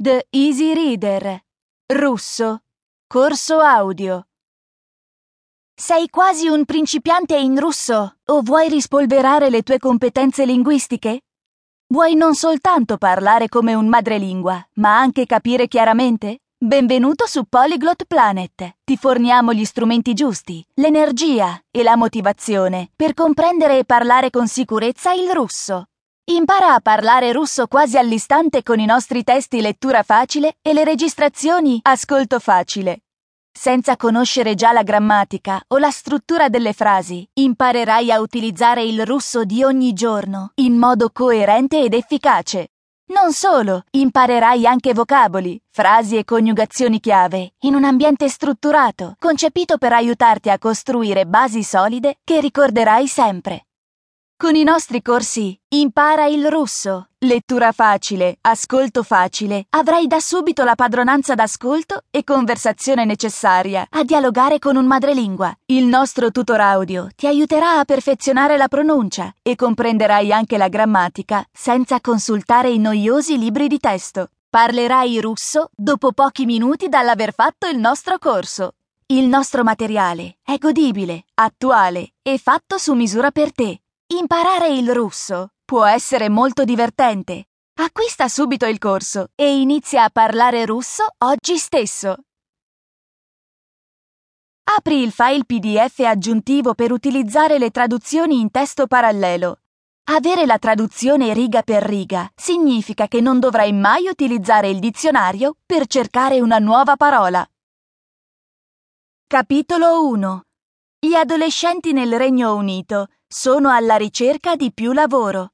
The Easy Reader. Russo. Corso audio. Sei quasi un principiante in russo o vuoi rispolverare le tue competenze linguistiche? Vuoi non soltanto parlare come un madrelingua, ma anche capire chiaramente? Benvenuto su Polyglot Planet. Ti forniamo gli strumenti giusti, l'energia e la motivazione per comprendere e parlare con sicurezza il russo. Impara a parlare russo quasi all'istante con i nostri testi lettura facile e le registrazioni ascolto facile. Senza conoscere già la grammatica o la struttura delle frasi, imparerai a utilizzare il russo di ogni giorno in modo coerente ed efficace. Non solo, imparerai anche vocaboli, frasi e coniugazioni chiave in un ambiente strutturato, concepito per aiutarti a costruire basi solide che ricorderai sempre. Con i nostri corsi Impara il russo, lettura facile, ascolto facile, avrai da subito la padronanza d'ascolto e conversazione necessaria a dialogare con un madrelingua. Il nostro tutor audio ti aiuterà a perfezionare la pronuncia e comprenderai anche la grammatica senza consultare i noiosi libri di testo. Parlerai russo dopo pochi minuti dall'aver fatto il nostro corso. Il nostro materiale è godibile, attuale e fatto su misura per te. Imparare il russo può essere molto divertente. Acquista subito il corso e inizia a parlare russo oggi stesso. Apri il file PDF aggiuntivo per utilizzare le traduzioni in testo parallelo. Avere la traduzione riga per riga significa che non dovrai mai utilizzare il dizionario per cercare una nuova parola. Capitolo 1 Gli adolescenti nel Regno Unito sono alla ricerca di più lavoro.